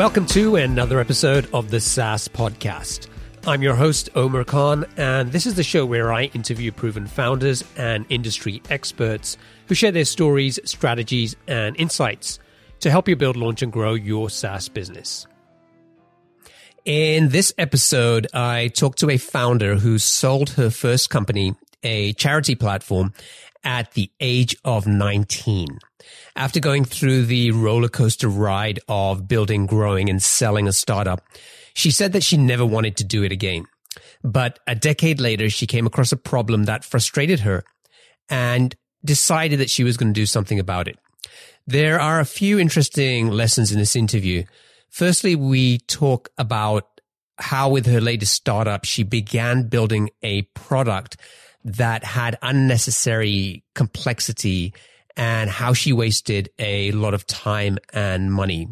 Welcome to another episode of the SaaS Podcast. I'm your host, Omer Khan, and this is the show where I interview proven founders and industry experts who share their stories, strategies, and insights to help you build, launch, and grow your SaaS business. In this episode, I talked to a founder who sold her first company, a charity platform, at the age of 19. After going through the roller coaster ride of building, growing, and selling a startup, she said that she never wanted to do it again. But a decade later, she came across a problem that frustrated her and decided that she was going to do something about it. There are a few interesting lessons in this interview. Firstly, we talk about how with her latest startup, she began building a product that had unnecessary complexity and how she wasted a lot of time and money.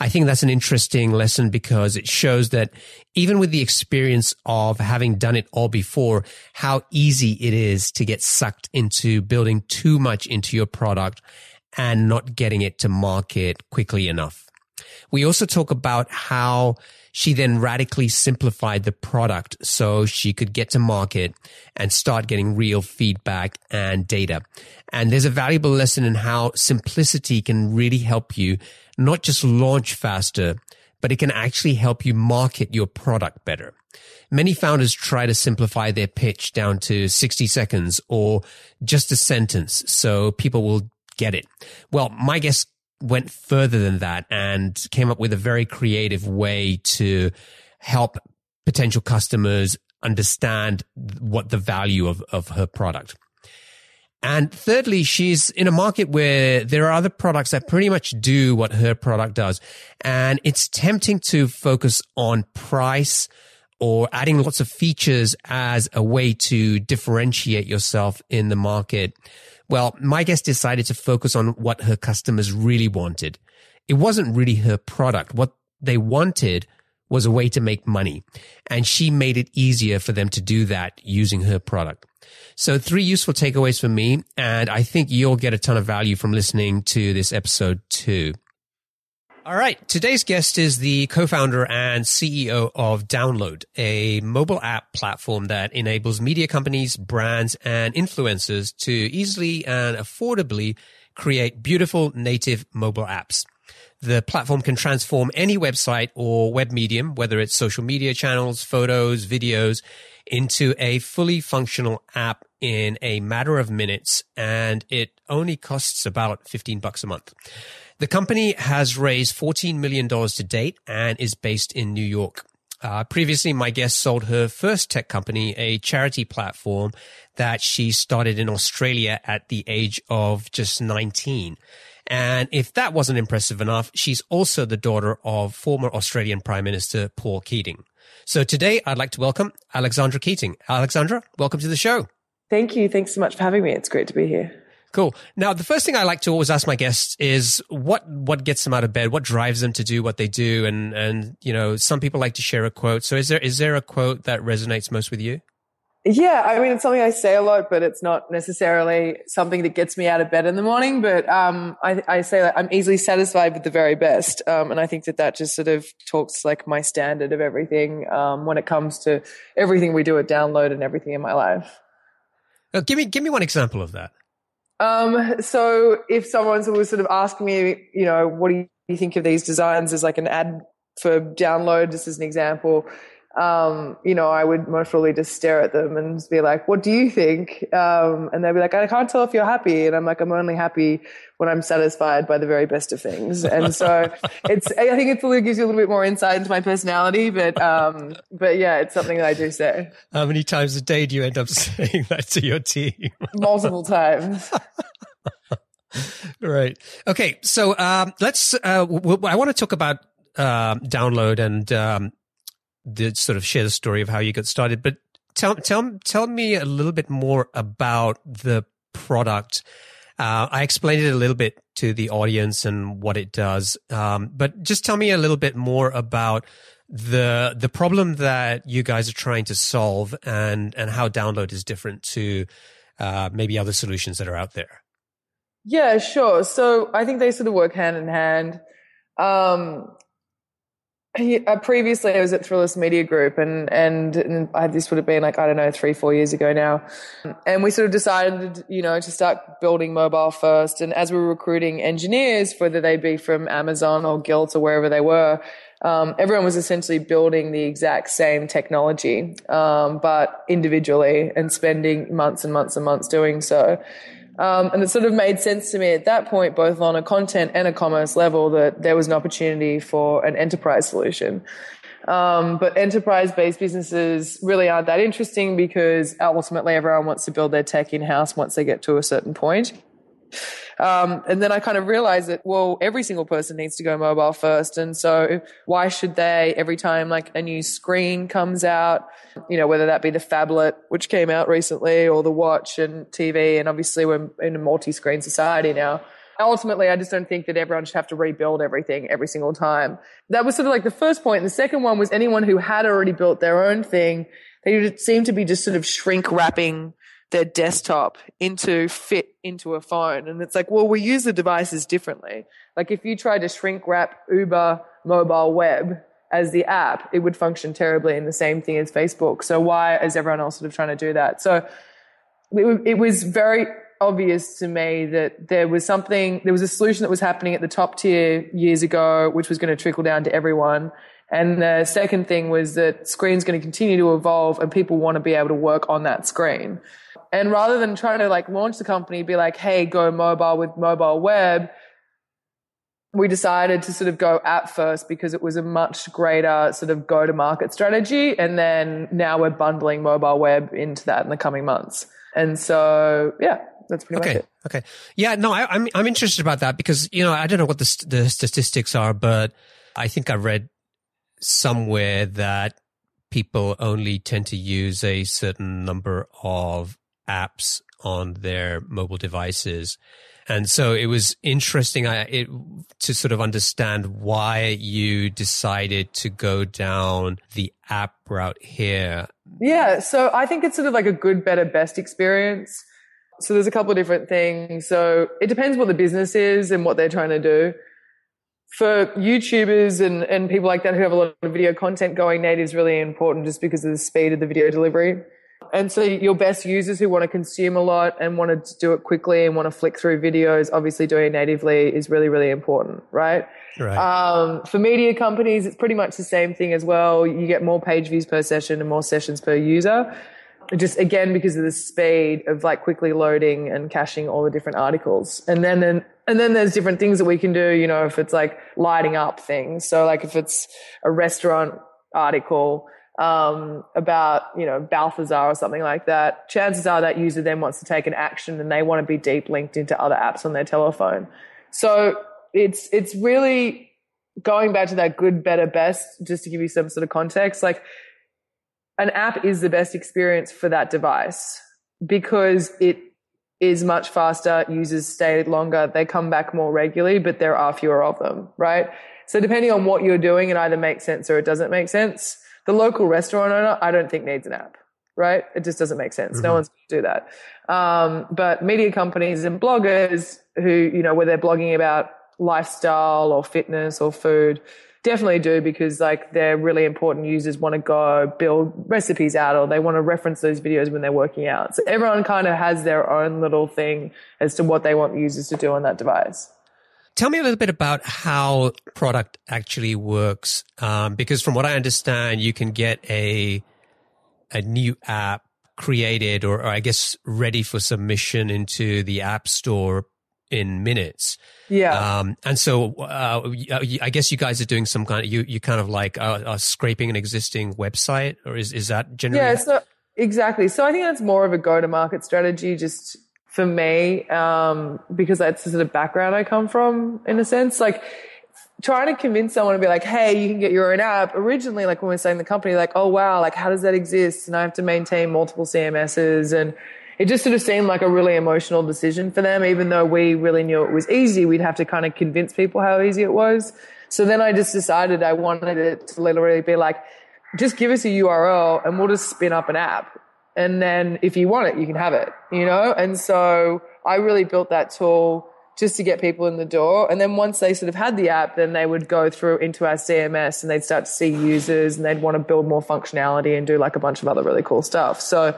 I think that's an interesting lesson because it shows that even with the experience of having done it all before, how easy it is to get sucked into building too much into your product and not getting it to market quickly enough. We also talk about how she then radically simplified the product so she could get to market and start getting real feedback and data. And there's a valuable lesson in how simplicity can really help you not just launch faster, but it can actually help you market your product better. Many founders try to simplify their pitch down to 60 seconds or just a sentence so people will get it. Well, my guest went further than that and came up with a very creative way to help potential customers understand what the value of, of her product. And thirdly, she's in a market where there are other products that pretty much do what her product does. And it's tempting to focus on price or adding lots of features as a way to differentiate yourself in the market. Well, my guest decided to focus on what her customers really wanted. It wasn't really her product. What they wanted was a way to make money. And she made it easier for them to do that using her product. So three useful takeaways for me. And I think you'll get a ton of value from listening to this episode too. All right. Today's guest is the co-founder and CEO of DWNLD, a mobile app platform that enables media companies, brands, and influencers to easily and affordably create beautiful native mobile apps. The platform can transform any website or web medium, whether it's social media channels, photos, videos, into a fully functional app in a matter of minutes. And it only costs about 15 bucks a month. The company has raised $14 million to date and is based in New York. Uh, previously, my guest sold her first tech company, a charity platform that she started in Australia at the age of just 19. And if that wasn't impressive enough, she's also the daughter of former Australian Prime Minister Paul Keating. So today I'd like to welcome Alexandra Keating. Alexandra, welcome to the show. Thank you. Thanks so much for having me. It's great to be here. Cool. Now, the first thing I like to always ask my guests is what what gets them out of bed, what drives them to do what they do, and and you know, some people like to share a quote. So, is there is there a quote that resonates most with you? Yeah, I mean, it's something I say a lot, but it's not necessarily something that gets me out of bed in the morning. But um, I, I, say that I'm easily satisfied with the very best, um, and I think that that just sort of talks like my standard of everything um, when it comes to everything we do at DWNLD and everything in my life. Now, give me give me one example of that. Um, so if someone was sort of asking me, you know, what do you think of these designs as like an ad for DWNLD, just as an example, um, you know, I would most probably just stare at them and be like, what do you think? Um, and they'd be like, I can't tell if you're happy. And I'm like, I'm only happy when I'm satisfied by the very best of things. And so it's, I think it probably gives you a little bit more insight into my personality, but, um, but yeah, it's something that I do say. How many times a day do you end up saying that to your team? Multiple times. right. Okay. So, um, let's, uh, w- I want to talk about, um, DWNLD and, um, the sort of share the story of how you got started, but tell tell tell me a little bit more about the product. Uh, I explained it a little bit to the audience and what it does, um, but just tell me a little bit more about the the problem that you guys are trying to solve and and how DWNLD is different to uh, maybe other solutions that are out there. Yeah, sure. So I think they sort of work hand in hand. Um, uh, previously, I was at Thrillist Media Group, and, and and I, this would have been like I don't know three four years ago now, and we sort of decided you know to start building mobile first. And as we were recruiting engineers, whether they be from Amazon or Gilt or wherever they were, um, everyone was essentially building the exact same technology, um, but individually and spending months and months and months doing so. Um, and it sort of made sense to me at that point, both on a content and a commerce level, that there was an opportunity for an enterprise solution. Um, but enterprise based businesses really aren't that interesting because ultimately everyone wants to build their tech in house once they get to a certain point. Um, and then I kind of realized that, well, every single person needs to go mobile first. And so why should they every time like a new screen comes out, you know, whether that be the phablet, which came out recently or the watch and TV. And obviously we're in a multi-screen society now. Ultimately, I just don't think that everyone should have to rebuild everything every single time. That was sort of like the first point. And the second one was anyone who had already built their own thing. They seemed to be just sort of shrink wrapping their desktop into fit into a phone. And it's like, well, we use the devices differently. Like if you tried to shrink wrap Uber mobile web as the app, it would function terribly in the same thing as Facebook. So why is everyone else sort of trying to do that? So it was very obvious to me that there was something, there was a solution that was happening at the top tier years ago, which was going to trickle down to everyone. And the second thing was that screen's going to continue to evolve and people want to be able to work on that screen. And rather than trying to like launch the company, be like, hey, go mobile with mobile web, we decided to sort of go app first because it was a much greater sort of go to market strategy. And then now we're bundling mobile web into that in the coming months. And so, yeah, that's pretty okay. much it. Okay. Yeah. No, I, am I'm, I'm interested about that because, you know, I don't know what the, the statistics are, but I think I read somewhere that people only tend to use a certain number of apps on their mobile devices. And so it was interesting I, it, to sort of understand why you decided to go down the app route here. Yeah. So I think it's sort of like a good, better, best experience. So there's a couple of different things. So it depends what the business is and what they're trying to do. For YouTubers and, and people like that who have a lot of video content going native is really important just because of the speed of the video delivery. And so your best users who want to consume a lot and want to do it quickly and want to flick through videos, obviously doing it natively is really, really important, right? Right. Um, for media companies, it's pretty much the same thing as well. You get more page views per session and more sessions per user. Just again, because of the speed of like quickly loading and caching all the different articles. And then, then, and then there's different things that we can do, you know, if it's like lighting up things. So like if it's a restaurant article, um, about, you know, Balthazar or something like that, chances are that user then wants to take an action and they want to be deep linked into other apps on their telephone. So it's, it's really going back to that good, better, best, just to give you some sort of context. Like an app is the best experience for that device because it is much faster. Users stay longer. They come back more regularly, but there are fewer of them, right? So depending on what you're doing, it either makes sense or it doesn't make sense. The local restaurant owner, I don't think needs an app, right? It just doesn't make sense. Mm-hmm. No one's going to do that. Um, but media companies and bloggers who, you know, where they're blogging about lifestyle or fitness or food, definitely do because like they're really important users want to go build recipes out or they want to reference those videos when they're working out. So everyone kind of has their own little thing as to what they want users to do on that device. Tell me a little bit about how product actually works, um, because from what I understand, you can get a a new app created or, or, I guess ready for submission into the App Store in minutes. Yeah. Um, and so uh, I guess you guys are doing some kind of you you kind of like uh, are scraping an existing website, or is is that generally? Yeah. So exactly. So I think that's more of a go to market strategy, just for me, um, because that's the sort of background I come from in a sense. Like trying to convince someone to be like, hey, you can get your own app. Originally, like when we are saying the company, like, oh wow, like how does that exist? And I have to maintain multiple CMSs and it just sort of seemed like a really emotional decision for them, even though we really knew it was easy. We'd have to kind of convince people how easy it was. So then I just decided I wanted it to literally be like, just give us a URL and we'll just spin up an app. And then if you want it, you can have it, you know? And so I really built that tool just to get people in the door. And then once they sort of had the app, then they would go through into our CMS and they'd start to see users and they'd want to build more functionality and do like a bunch of other really cool stuff. So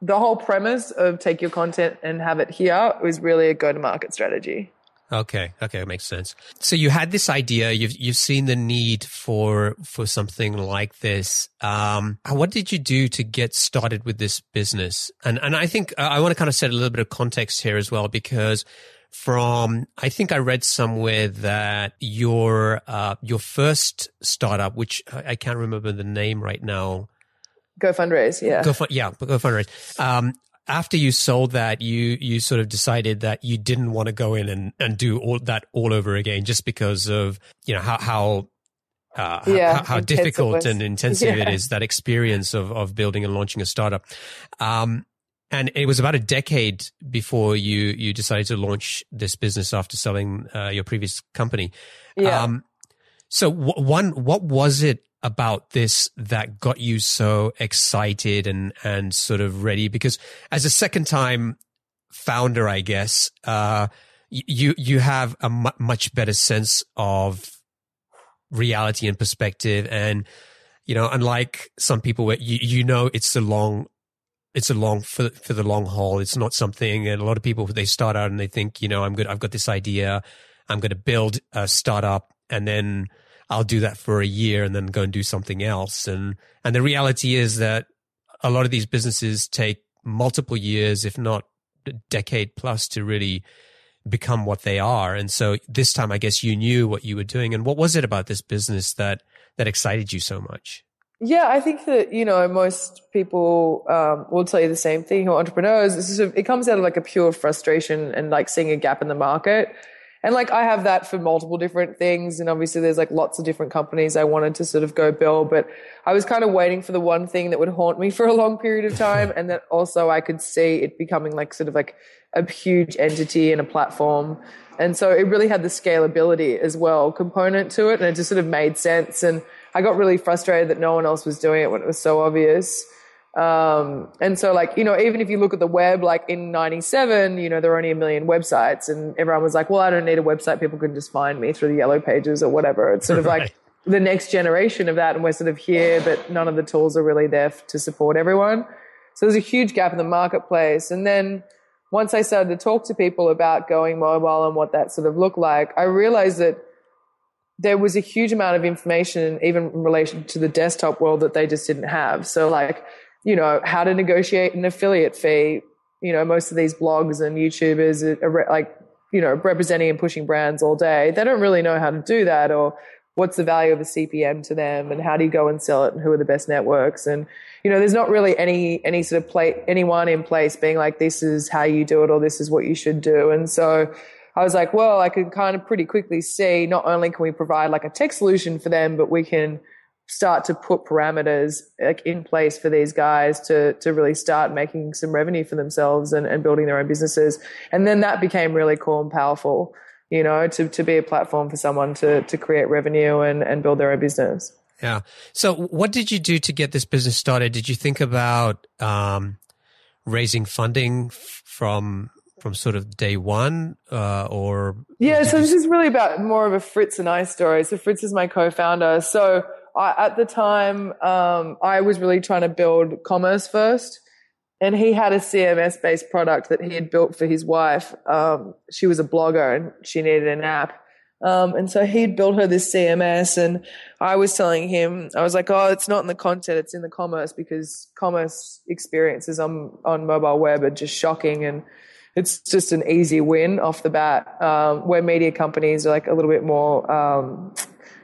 the whole premise of take your content and have it here was really a go to market strategy. Okay, okay, it makes sense. So you had this idea, you've you've seen the need for for something like this. Um, what did you do to get started with this business? And and I think uh, I want to kind of set a little bit of context here as well because from I think I read somewhere that your uh, your first startup, which I can't remember the name right now, GoFundraise, yeah. Go fun, yeah, GoFundraise. Um, after you sold that, you you sort of decided that you didn't want to go in and, and do all that all over again, just because of you know how how uh, yeah, how, how difficult and intensive yeah. it is that experience of of building and launching a startup. Um, and it was about a decade before you you decided to launch this business after selling uh, your previous company. Yeah. Um, so w- one, what was it about this that got you so excited and and sort of ready? Because as a second time founder, I guess uh, you you have a much better sense of reality and perspective, and you know, unlike some people where you you know it's a long it's a long for for the long haul. It's not something, and a lot of people they start out and they think, you know, I'm good. I've got this idea. I'm going to build a startup, and then I'll do that for a year and then go and do something else. And, and the reality is that a lot of these businesses take multiple years, if not a decade plus to really become what they are. And so this time, I guess you knew what you were doing. And what was it about this business that, that excited you so much? Yeah, I think that, you know, most people um, will tell you the same thing, or entrepreneurs. Is a, it comes out of like a pure frustration and like seeing a gap in the market. And like I have that for multiple different things. And obviously there's like lots of different companies I wanted to sort of go build, but I was kind of waiting for the one thing that would haunt me for a long period of time. and that also I could see it becoming like sort of like a huge entity and a platform. And so it really had the scalability as well component to it. And it just sort of made sense. And I got really frustrated that no one else was doing it when it was so obvious. Um, and so like, you know, even if you look at the web, like in 97, you know, there were only a million websites and everyone was like, well, I don't need a website. People can just find me through the yellow pages or whatever. It's sort of right. like the next generation of that. And we're sort of here, but none of the tools are really there to support everyone. So there's a huge gap in the marketplace. And then once I started to talk to people about going mobile and what that sort of looked like, I realized that there was a huge amount of information, even in relation to the desktop world that they just didn't have. So like, you know, how to negotiate an affiliate fee. You know, most of these blogs and YouTubers are like, you know, representing and pushing brands all day. They don't really know how to do that or what's the value of a CPM to them and how do you go and sell it and who are the best networks. And, you know, there's not really any, any sort of play, anyone in place being like, this is how you do it or this is what you should do. And so, I was like, well, I could kind of pretty quickly see not only can we provide like a tech solution for them, but we can start to put parameters like in place for these guys to to really start making some revenue for themselves and, and building their own businesses. And then that became really cool and powerful, you know, to to be a platform for someone to to create revenue and, and build their own business. Yeah. So what did you do to get this business started? Did you think about um, raising funding from from sort of day one uh, or yeah so this is really about more of a fritz and i story so fritz is my co-founder so I, at the time, um, I was really trying to build commerce first. And he had a CMS based product that he had built for his wife. Um, she was a blogger and she needed an app. Um, and so he'd built her this CMS and I was telling him, I was like, oh, it's not in the content, it's in the commerce because commerce experiences on, on mobile web are just shocking and it's just an easy win off the bat. Um, where media companies are like a little bit more, um,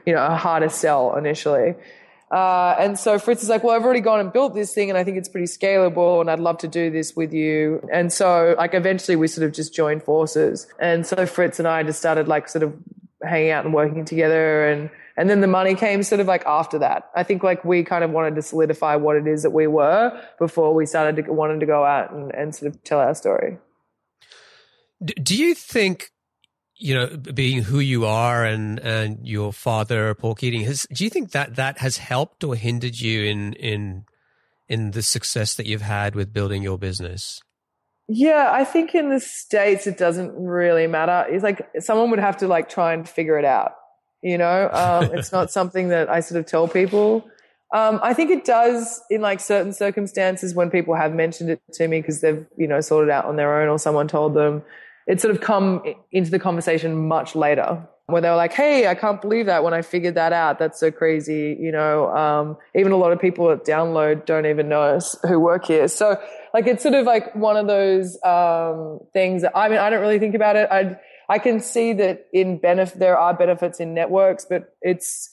you know, a harder sell initially. Uh, and so Fritz is like, well, I've already gone and built this thing and I think it's pretty scalable and I'd love to do this with you. And so like eventually we sort of just joined forces. And so Fritz and I just started like sort of hanging out and working together and, and then the money came sort of like after that. I think like we kind of wanted to solidify what it is that we were before we started to wanted to go out and, and sort of tell our story. Do you think you know, being who you are and, and your father, Paul Keating, has, do you think that that has helped or hindered you in, in, in the success that you've had with building your business? Yeah, I think in the States it doesn't really matter. It's like someone would have to like try and figure it out. You know, um, it's not something that I sort of tell people. Um, I think it does in like certain circumstances when people have mentioned it to me because they've, you know, sorted out on their own or someone told them. It sort of come into the conversation much later where they were like, Hey, I can't believe that when I figured that out. That's so crazy. You know, um, even a lot of people at DWNLD don't even know us who work here. So like, it's sort of like one of those, um, things that, I mean, I don't really think about it. I, I can see that in benefit, there are benefits in networks, but it's,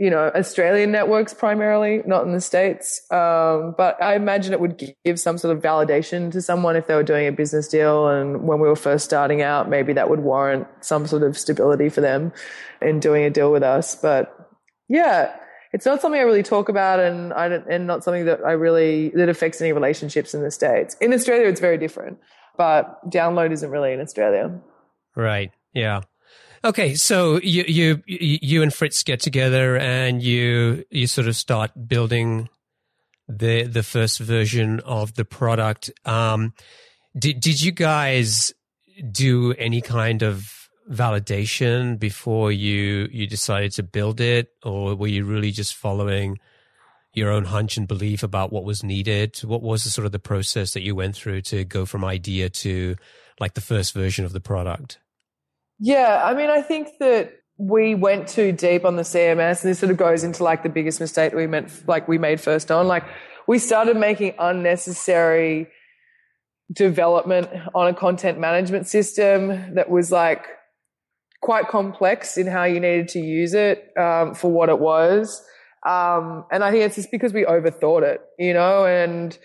you know, Australian networks primarily, not in the States. Um, but I imagine it would give some sort of validation to someone if they were doing a business deal. And when we were first starting out, maybe that would warrant some sort of stability for them in doing a deal with us. But yeah, it's not something I really talk about and I don't, and not something that I really, that affects any relationships in the States. In Australia, it's very different, but DWNLD isn't really in Australia. Right. Yeah. Okay, so you you you and Fritz get together and you you sort of start building the the first version of the product. Um, did did you guys do any kind of validation before you you decided to build it, or were you really just following your own hunch and belief about what was needed? What was the sort of the process that you went through to go from idea to like the first version of the product? Yeah, I mean, I think that we went too deep on the CMS, and this sort of goes into like the biggest mistake we meant, like we made first on. Like we started making unnecessary development on a content management system that was like quite complex in how you needed to use it um, for what it was. Um, and I think it's just because we overthought it, you know, and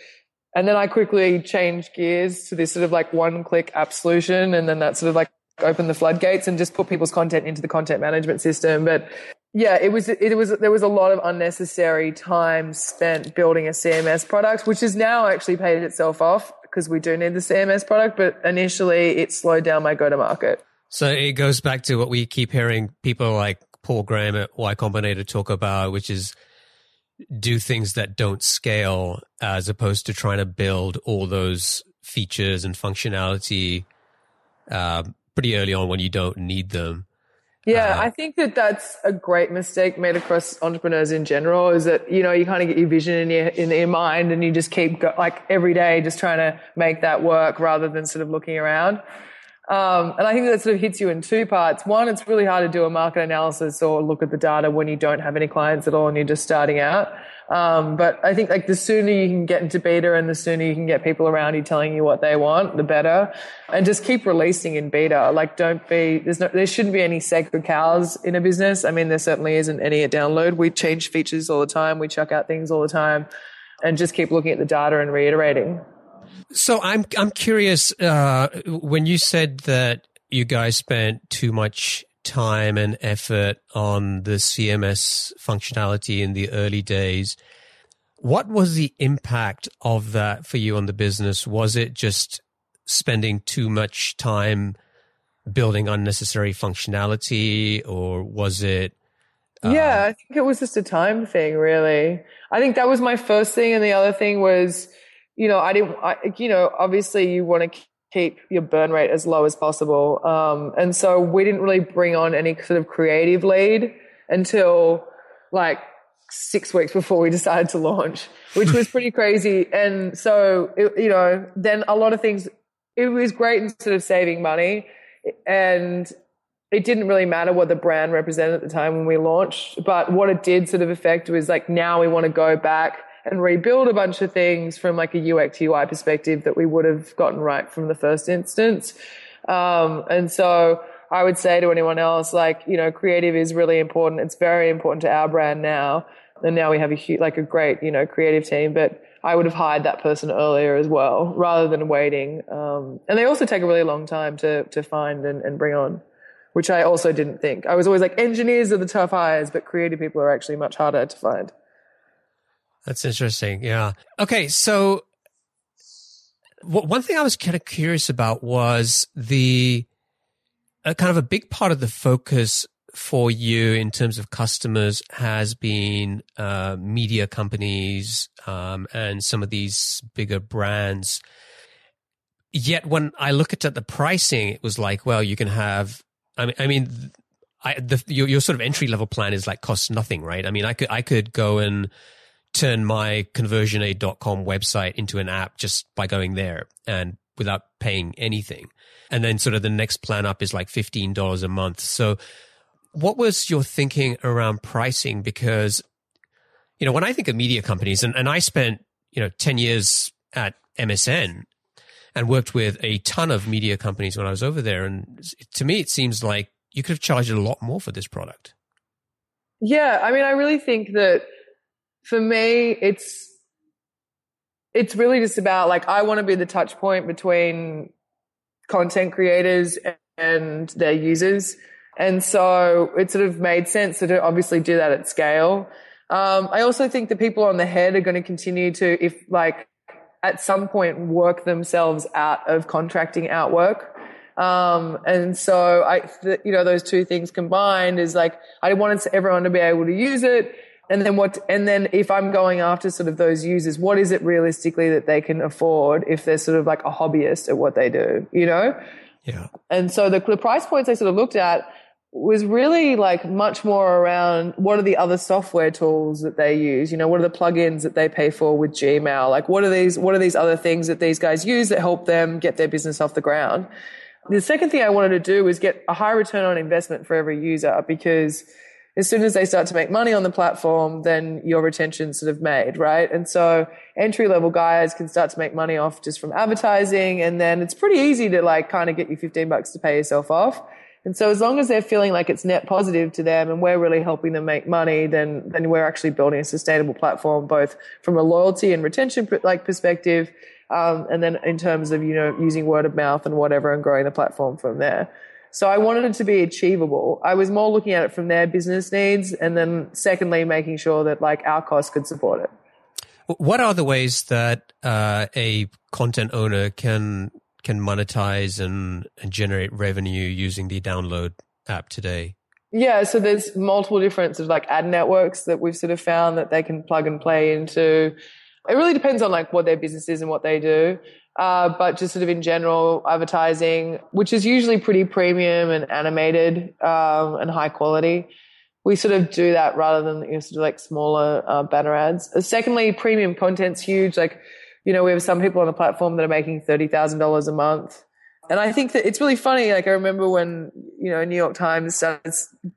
and then I quickly changed gears to this sort of like one click app solution, and then that sort of like open the floodgates and just put people's content into the content management system. But yeah, it was, it was, there was a lot of unnecessary time spent building a CMS product, which has now actually paid itself off because we do need the CMS product. But initially it slowed down my go to market. So it goes back to what we keep hearing people like Paul Graham at Y Combinator talk about, which is do things that don't scale as opposed to trying to build all those features and functionality uh, pretty early on when you don't need them. Yeah, uh, I think that that's a great mistake made across entrepreneurs in general. Is that you know you kind of get your vision in your in your mind and you just keep go, like every day just trying to make that work rather than sort of looking around. Um, and I think that sort of hits you in two parts. One, it's really hard to do a market analysis or look at the data when you don't have any clients at all and you're just starting out. Um, but I think like the sooner you can get into beta and the sooner you can get people around you telling you what they want, the better. And just keep releasing in beta. Like don't be, there's no, there shouldn't be any sacred cows in a business. I mean, there certainly isn't any at DWNLD. We change features all the time. We chuck out things all the time and just keep looking at the data and reiterating. So I'm, I'm curious, uh, when you said that you guys spent too much time and effort on the CMS functionality in the early days. What was the impact of that for you on the business? Was it just spending too much time building unnecessary functionality or was it uh, yeah i think it was just a time thing really i think that was my first thing and the other thing was you know i didn't I, you know obviously you want to keep your burn rate as low as possible. Um, and so we didn't really bring on any sort of creative lead until like six weeks before we decided to launch, which was pretty crazy. And so, it, you know, then a lot of things, it was great in sort of saving money. And it didn't really matter what the brand represented at the time when we launched. But what it did sort of affect was like now we want to go back and rebuild a bunch of things from like a UX UI perspective that we would have gotten right from the first instance. Um, and so I would say to anyone else, like, you know, creative is really important. It's very important to our brand now. And now we have a huge, like a great, you know, creative team, but I would have hired that person earlier as well, rather than waiting. Um, and they also take a really long time to, to find and, and bring on, which I also didn't think. I was always like, engineers are the tough hires, but creative people are actually much harder to find. That's interesting. Yeah. Okay. So one thing I was kind of curious about was the uh, kind of a big part of the focus for you in terms of customers has been uh, media companies um, and some of these bigger brands. yet when I look at the pricing, it was like, well, you can have, I mean, I mean, I, the, your, your sort of entry level plan is like costs nothing, right? I mean, I could, I could go and turn my conversionaid.com website into an app just by going there and without paying anything. And then sort of the next plan up is like $15 a month. So what was your thinking around pricing? Because, you know, when I think of media companies and, and I spent, you know, 10 years at MSN and worked with a ton of media companies when I was over there. And to me, it seems like you could have charged a lot more for this product. Yeah. I mean, I really think that for me, it's, it's really just about like, I want to be the touch point between content creators and their users. And so it sort of made sense to obviously do that at scale. Um, I also think the people on the head are going to continue to, if like at some point work themselves out of contracting out work. Um, and so I, you know, those two things combined is like, I wanted everyone to be able to use it. And then what, and then if I'm going after sort of those users, what is it realistically that they can afford if they're sort of like a hobbyist at what they do, you know? Yeah. And so the, the price points I sort of looked at was really like much more around what are the other software tools that they use? You know, what are the plugins that they pay for with Gmail? Like what are these, what are these other things that these guys use that help them get their business off the ground? The second thing I wanted to do was get a high return on investment for every user because as soon as they start to make money on the platform, then your retention's sort of made, right? And so entry level guys can start to make money off just from advertising. And then it's pretty easy to like kind of get you 15 bucks to pay yourself off. And so as long as they're feeling like it's net positive to them and we're really helping them make money, then, then we're actually building a sustainable platform, both from a loyalty and retention like perspective. Um, and then in terms of, you know, using word of mouth and whatever and growing the platform from there. So I wanted it to be achievable. I was more looking at it from their business needs. And then secondly, making sure that like our costs could support it. What are the ways that uh, a content owner can can monetize and, and generate revenue using the DWNLD app today? Yeah, so there's multiple different sort of like ad networks that we've sort of found that they can plug and play into. It really depends on like what their business is and what they do. Uh, but just sort of in general advertising, which is usually pretty premium and animated um, and high quality. We sort of do that rather than you know, sort of like smaller uh, banner ads. Uh, secondly, premium content's huge. Like you know, we have some people on the platform that are making $30,000 a month. And I think that it's really funny. Like I remember when, you know, New York Times started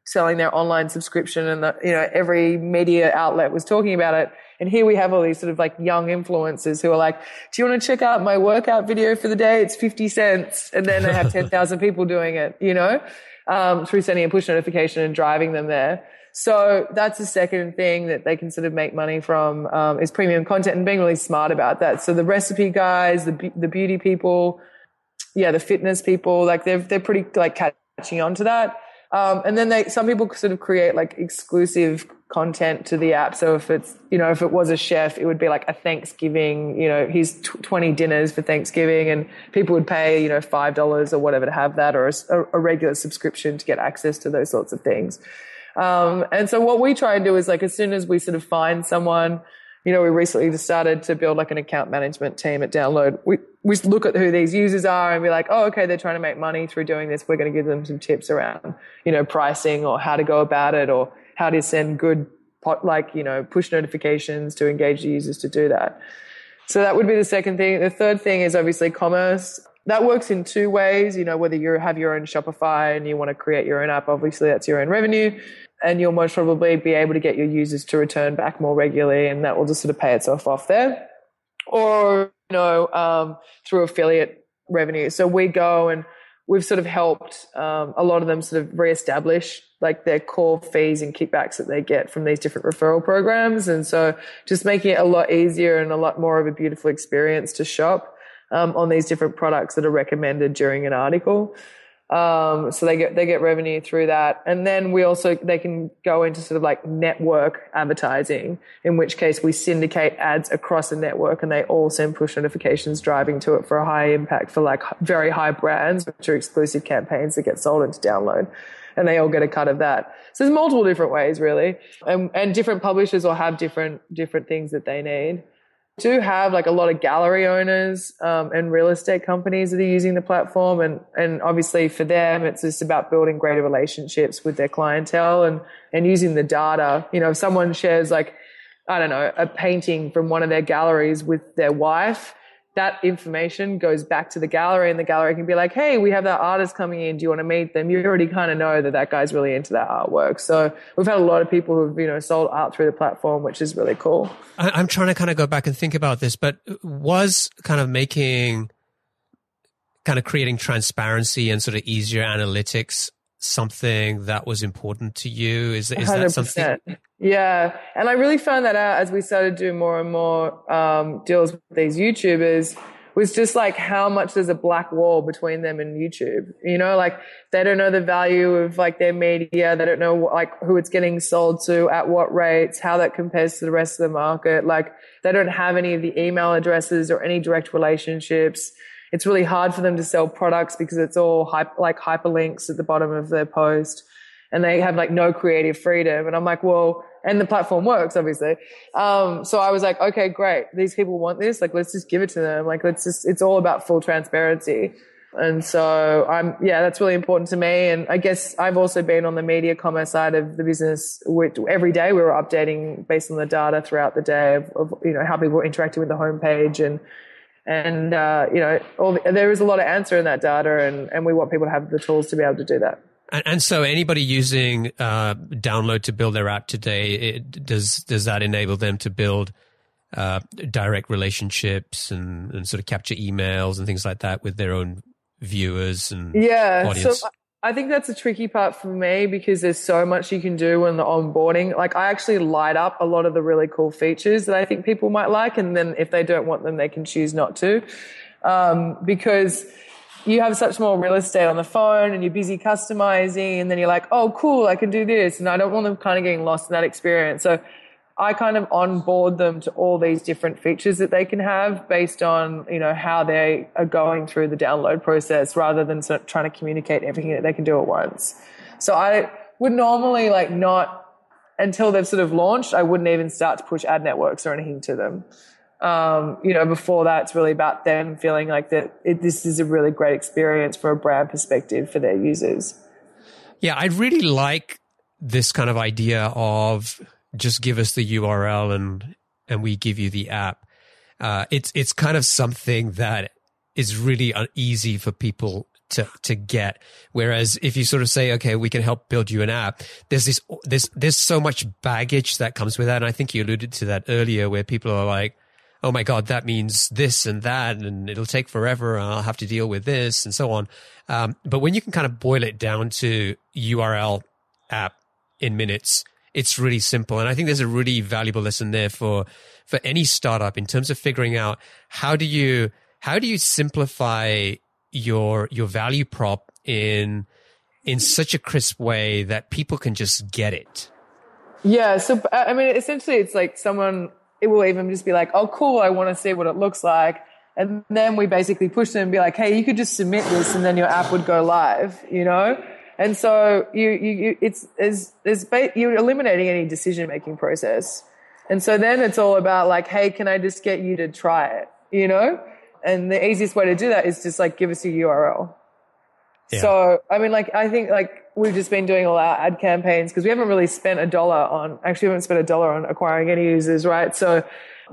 selling their online subscription and the, you know, every media outlet was talking about it. And here we have all these sort of like young influencers who are like, do you want to check out my workout video for the day? It's 50 cents. And then they have 10,000 people doing it, you know, um, through sending a push notification and driving them there. So that's the second thing that they can sort of make money from um, is premium content and being really smart about that. So the recipe guys, the the beauty people, yeah, the fitness people, like they're they're pretty like catching on to that. Um, and then they some people sort of create like exclusive content to the app. So if it's you know if it was a chef, it would be like a Thanksgiving. You know, he's t- twenty dinners for Thanksgiving, and people would pay you know five dollars or whatever to have that, or a, a regular subscription to get access to those sorts of things. Um, and so what we try and do is like as soon as we sort of find someone, you know, we recently just started to build like an account management team at DWNLD. We we look at who these users are and be like, oh, okay, they're trying to make money through doing this. We're going to give them some tips around, you know, pricing or how to go about it or how to send good pot, like you know push notifications to engage the users to do that. So that would be the second thing. The third thing is obviously commerce. That works in two ways. You know, whether you have your own Shopify and you want to create your own app, obviously that's your own revenue and you'll most probably be able to get your users to return back more regularly and that will just sort of pay itself off there or you know um, through affiliate revenue so we go and we've sort of helped um, a lot of them sort of reestablish like their core fees and kickbacks that they get from these different referral programs. And so just making it a lot easier and a lot more of a beautiful experience to shop um, on these different products that are recommended during an article um, so they get they get revenue through that, and then we also they can go into sort of like network advertising, in which case we syndicate ads across a network, and they all send push notifications driving to it for a high impact for like very high brands, which are exclusive campaigns that get sold into DWNLD, and they all get a cut of that. So there's multiple different ways really, and and different publishers will have different different things that they need. Do have like a lot of gallery owners um, and real estate companies that are using the platform, and and obviously for them, it's just about building greater relationships with their clientele and and using the data. You know, if someone shares like I don't know a painting from one of their galleries with their wife, that information goes back to the gallery and the gallery can be like, Hey, we have that artist coming in. Do you want to meet them? You already kind of know that that guy's really into that artwork. So we've had a lot of people who've, you know, sold art through the platform, which is really cool. I'm trying to kind of go back and think about this, but was kind of making, kind of creating transparency and sort of easier analytics something that was important to you? Is, is that something? Yeah. And I really found that out as we started doing more and more um, deals with these YouTubers was just like how much there's a black wall between them and YouTube. You know, like they don't know the value of like their media. They don't know like who it's getting sold to, at what rates, how that compares to the rest of the market. Like they don't have any of the email addresses or any direct relationships it's really hard for them to sell products because it's all hype, like hyperlinks at the bottom of their post and they have like no creative freedom. And I'm like, well, and the platform works obviously. Um, so I was like, okay, great. These people want this. Like, let's just give it to them. Like, let's just, it's all about full transparency. And so I'm, yeah, that's really important to me. And I guess I've also been on the media commerce side of the business. Every day we were updating based on the data throughout the day of, of you know, how people were interacting with the homepage and and, uh, you know, the, there is a lot of answer in that data and, and we want people to have the tools to be able to do that. And, and so anybody using, uh, DWNLD to build their app today, it, does, does that enable them to build, uh, direct relationships and, and sort of capture emails and things like that with their own viewers and yeah, audience? So I think that's a tricky part for me because there's so much you can do in the onboarding. Like I actually light up a lot of the really cool features that I think people might like. And then if they don't want them, they can choose not to. Um, because you have such more real estate on the phone and you're busy customizing and then you're like, oh, cool, I can do this. And I don't want them kind of getting lost in that experience. So I kind of onboard them to all these different features that they can have based on, you know, how they are going through the download process rather than sort of trying to communicate everything that they can do at once. So I would normally like not until they've sort of launched, I wouldn't even start to push ad networks or anything to them. Um, you know, before that, it's really about them feeling like that it, this is a really great experience for a brand perspective for their users. Yeah, I really like this kind of idea of just give us the URL and and we give you the app. Uh, it's it's kind of something that is really easy for people to to get. Whereas if you sort of say, okay, we can help build you an app, there's this there's there's so much baggage that comes with that. And I think you alluded to that earlier, where people are like, oh my god, that means this and that, and it'll take forever. And I'll have to deal with this and so on. Um, but when you can kind of boil it down to URL app in minutes, it's really simple. And I think there's a really valuable lesson there for, for any startup in terms of figuring out how do you, how do you simplify your, your value prop in, in such a crisp way that people can just get it? Yeah. So, I mean, essentially it's like someone, it will even just be like, oh, cool. I want to see what it looks like. And then we basically push them and be like, hey, you could just submit this and then your app would go live, you know? And so you, you, you it's, it's, it's, you're eliminating any decision making process. And so then it's all about like, hey, can I just get you to try it? You know? And the easiest way to do that is just like give us a URL. Yeah. So, I mean, like, I think like we've just been doing all our ad campaigns because we haven't really spent a dollar on, actually, we haven't spent a dollar on acquiring any users, right? So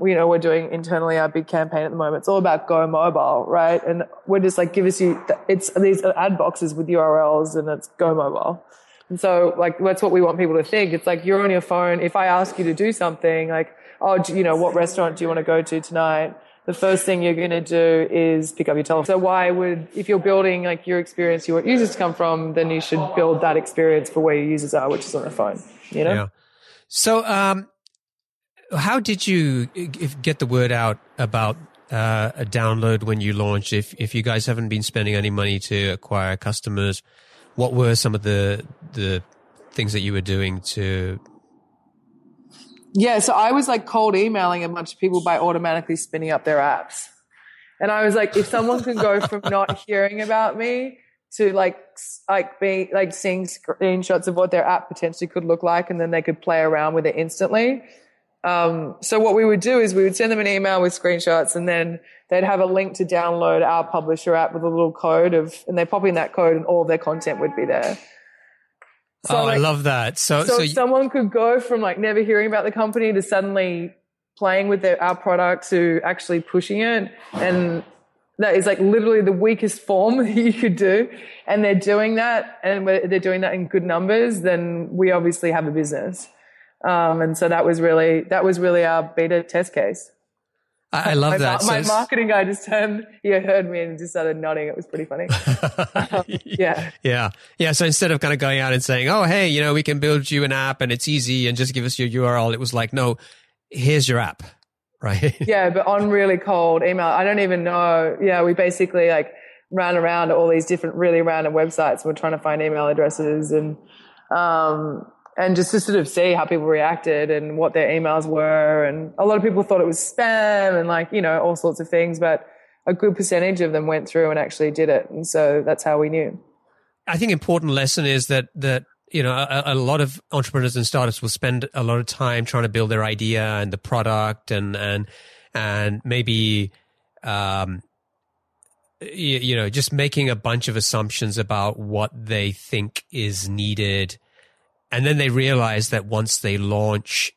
you know, we're doing internally our big campaign at the moment. It's all about go mobile, right? And we're just like, give us you, it's these ad boxes with URLs and it's go mobile. And so like, that's what we want people to think. It's like, you're on your phone. If I ask you to do something like, oh, you know, what restaurant do you want to go to tonight? The first thing you're going to do is pick up your telephone. So why would, if you're building like your experience, you want users to come from, then you should build that experience for where your users are, which is on the phone, you know? Yeah. So, um, how did you get the word out about uh, a DWNLD when you launched? If if you guys haven't been spending any money to acquire customers, what were some of the the things that you were doing to? Yeah, so I was like cold emailing a bunch of people by automatically spinning up their apps, and I was like, if someone can go from not hearing about me to like like being like seeing screenshots of what their app potentially could look like, and then they could play around with it instantly Um, so what we would do is we would send them an email with screenshots and then they'd have a link to download our publisher app with a little code of, and they pop in that code and all their content would be there. So oh, like, I love that. So, so, so you- someone could go from like never hearing about the company to suddenly playing with their, our product to actually pushing it. And that is like literally the weakest form that you could do. And they're doing that and they're doing that in good numbers, then we obviously have a business. Um, and so that was really, that was really our beta test case. I, love my, that. My, so marketing guy just turned, he heard me and just started nodding. It was pretty funny. um, yeah. Yeah. Yeah. So instead of kind of going out and saying, Oh, hey, you know, we can build you an app and it's easy and just give us your URL. It was like, no, here's your app. Right. yeah. But on really cold email, I don't even know. Yeah. We basically like ran around all these different really random websites. We're trying to find email addresses and, um, and just to sort of see how people reacted and what their emails were. And a lot of people thought it was spam and like, you know, all sorts of things, but a good percentage of them went through and actually did it. And so that's how we knew. I think important lesson is that, that, you know, a, a, lot of entrepreneurs and startups will spend a lot of time trying to build their idea and the product and, and, and maybe, um, you, you know, just making a bunch of assumptions about what they think is needed and then they realize that once they launch,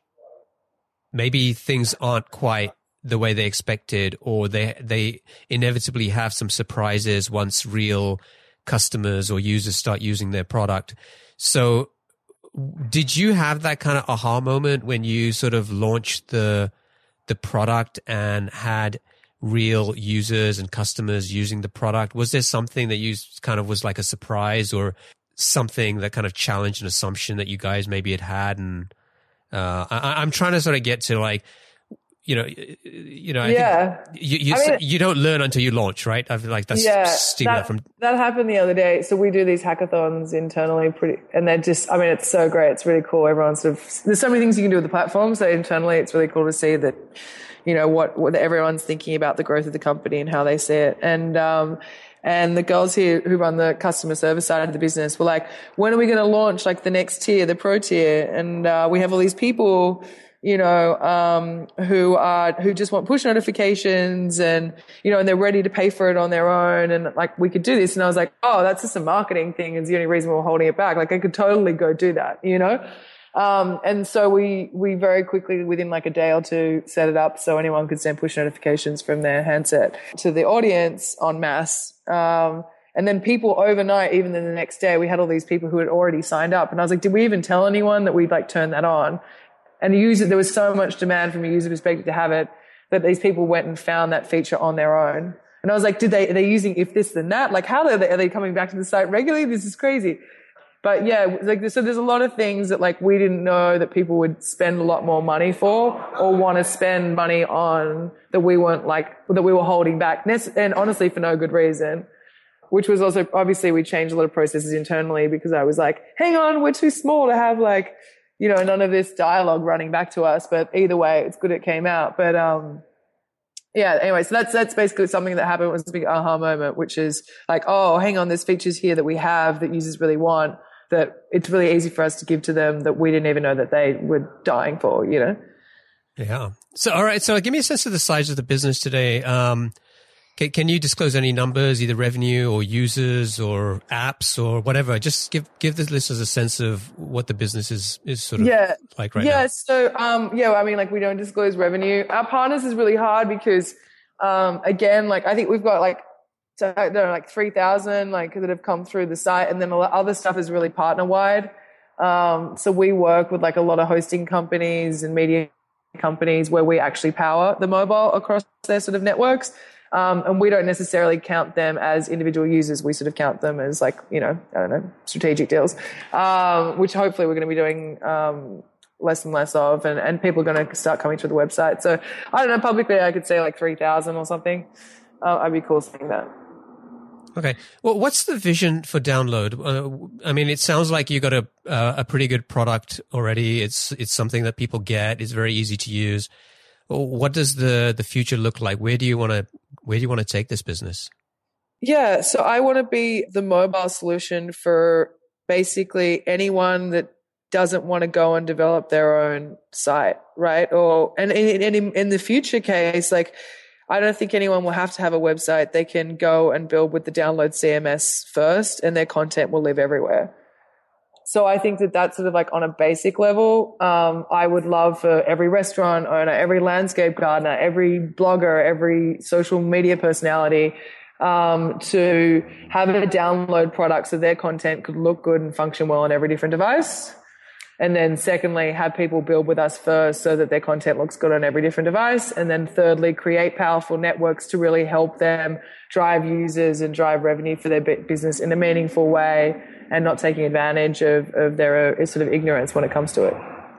maybe things aren't quite the way they expected, or they they inevitably have some surprises once real customers or users start using their product. So, did you have that kind of aha moment when you sort of launched the the product and had real users and customers using the product? Was there something that you kind of was like a surprise or something that kind of challenged an assumption that you guys maybe had had and uh, I, am trying to sort of get to like you know you know I yeah. you you, I mean, you, don't learn until you launch right? I feel like that's yeah, that, from that happened the other day. So we do these hackathons internally pretty and they're just i mean it's so great. It's really cool. Everyone's sort of there's so many things you can do with the platform. So internally it's really cool to see that you know what, what everyone's thinking about the growth of the company and how they see it. And um and the girls here who run the customer service side of the business were like, when are we going to launch like the next tier, the pro tier? And uh, we have all these people, you know, um, who are, who just want push notifications and, you know, and they're ready to pay for it on their own. And like, we could do this. And I was like, oh, that's just a marketing thing. Is the only reason we're holding it back. Like I could totally go do that, you know? Um, and so we, we very quickly, within like a day or two, set it up so anyone could send push notifications from their handset to the audience on mass. Um, and then people overnight, even then the next day, we had all these people who had already signed up. And I was like, did we even tell anyone that we'd like turn that on? And the user, there was so much demand from a user perspective to have it that these people went and found that feature on their own. And I was like, did they, are they using if this then that? Like, how are they, are they coming back to the site regularly? This is crazy. But yeah, like, so there's a lot of things that like we didn't know that people would spend a lot more money for or want to spend money on that we weren't like, that we were holding back. And honestly, for no good reason. Which was also, obviously we changed a lot of processes internally because I was like, hang on, we're too small to have like, you know, none of this dialogue running back to us. But either way, it's good it came out. But, um, yeah, anyway, so that's that's basically something that happened was a big aha moment, which is like, oh, hang on, there's features here that we have that users really want that it's really easy for us to give to them that we didn't even know that they were dying for, you know? Yeah. So, all right. So give me a sense of the size of the business today. Um, can, can you disclose any numbers, either revenue or users or apps or whatever? Just give, give the listeners a sense of what the business is, is sort of yeah. like right yeah, now. Yeah. So, um, yeah, I mean, like we don't disclose revenue. Our partners is really hard because, um, again, like I think we've got like so there are like 3,000 like that have come through the site. And then a lot other stuff is really partner wide. Um, so we work with like a lot of hosting companies and media companies where we actually power the mobile across their sort of networks. Um, and we don't necessarily count them as individual users. We sort of count them as like, you know, I don't know, strategic deals, um, which hopefully we're going to be doing, um, less and less of and, and people are going to start coming to the website. So I don't know, publicly I could say like 3,000 or something. Uh, I'd be cool saying that. Okay. Well, what's the vision for DWNLD? Uh, I mean, it sounds like you got a uh, a pretty good product already. It's it's something that people get. It's very easy to use. What does the the future look like? Where do you want to where do you want to take this business? Yeah, so I want to be the mobile solution for basically anyone that doesn't want to go and develop their own site, right? Or and in, in, in the future case, like I don't think anyone will have to have a website. They can go and build with the DWNLD CMS first, and their content will live everywhere. So I think that that's sort of like on a basic level. Um, I would love for every restaurant owner, every landscape gardener, every blogger, every social media personality um, to have a DWNLD product so their content could look good and function well on every different device. And then secondly, have people build with us first so that their content looks good on every different device. And then thirdly, create powerful networks to really help them drive users and drive revenue for their business in a meaningful way and not taking advantage of, of their uh, sort of ignorance when it comes to it.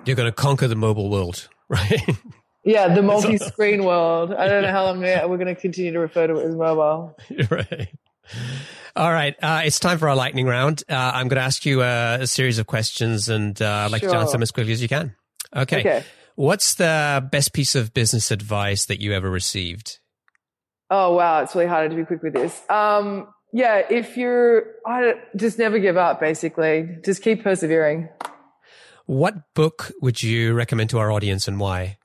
You're going to conquer the mobile world, right? Yeah, the multi-screen world. I don't know how long we're going to continue to refer to it as mobile. right. All right. Uh, it's time for our lightning round. Uh, I'm going to ask you a, a, series of questions and uh, I'd like sure. to answer them as quickly as you can. Okay. okay. What's the best piece of business advice that you ever received? Oh, wow. It's really hard to be quick with this. Um, yeah, if you're, I just never give up, basically. Just keep persevering. What book would you recommend to our audience and why?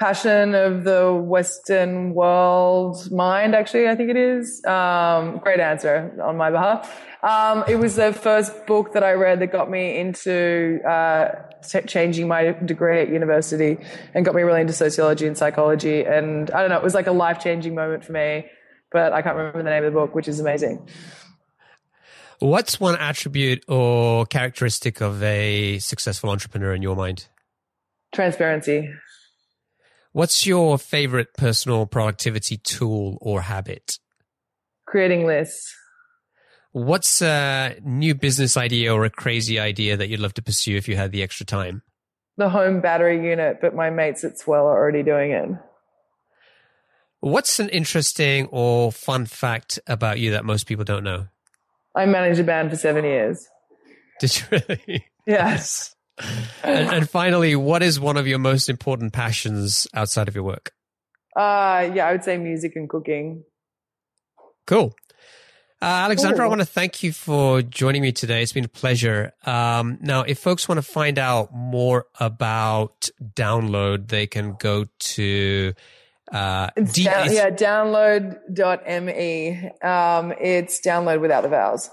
Passion of the Western World Mind, actually, I think it is. Um, great answer on my behalf. Um, it was the first book that I read that got me into uh, changing my degree at university and got me really into sociology and psychology. And I don't know, it was like a life changing moment for me, but I can't remember the name of the book, which is amazing. What's one attribute or characteristic of a successful entrepreneur in your mind? Transparency. What's your favorite personal productivity tool or habit? Creating lists. What's a new business idea or a crazy idea that you'd love to pursue if you had the extra time? The home battery unit, but my mates at Swell are already doing it. What's an interesting or fun fact about you that most people don't know? I managed a band for seven years. Did you really? Yes and, and, finally, what is one of your most important passions outside of your work? Uh, yeah, I would say music and cooking. Cool. Uh, Alexandra, cool. I want to thank you for joining me today. It's been a pleasure. Um, now, if folks want to find out more about DWNLD, they can go to uh, D- down, yeah, dwnld.me. Um, it's download without the vowels.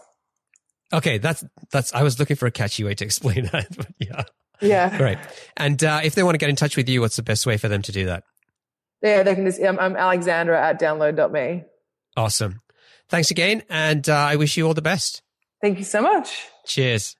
Okay, that's that's. I was looking for a catchy way to explain that. But yeah. Yeah. Great. And uh, if they want to get in touch with you, what's the best way for them to do that? Yeah, they can just. I'm, I'm Alexandra at dwnld.me. Awesome. Thanks again, and uh, I wish you all the best. Thank you so much. Cheers.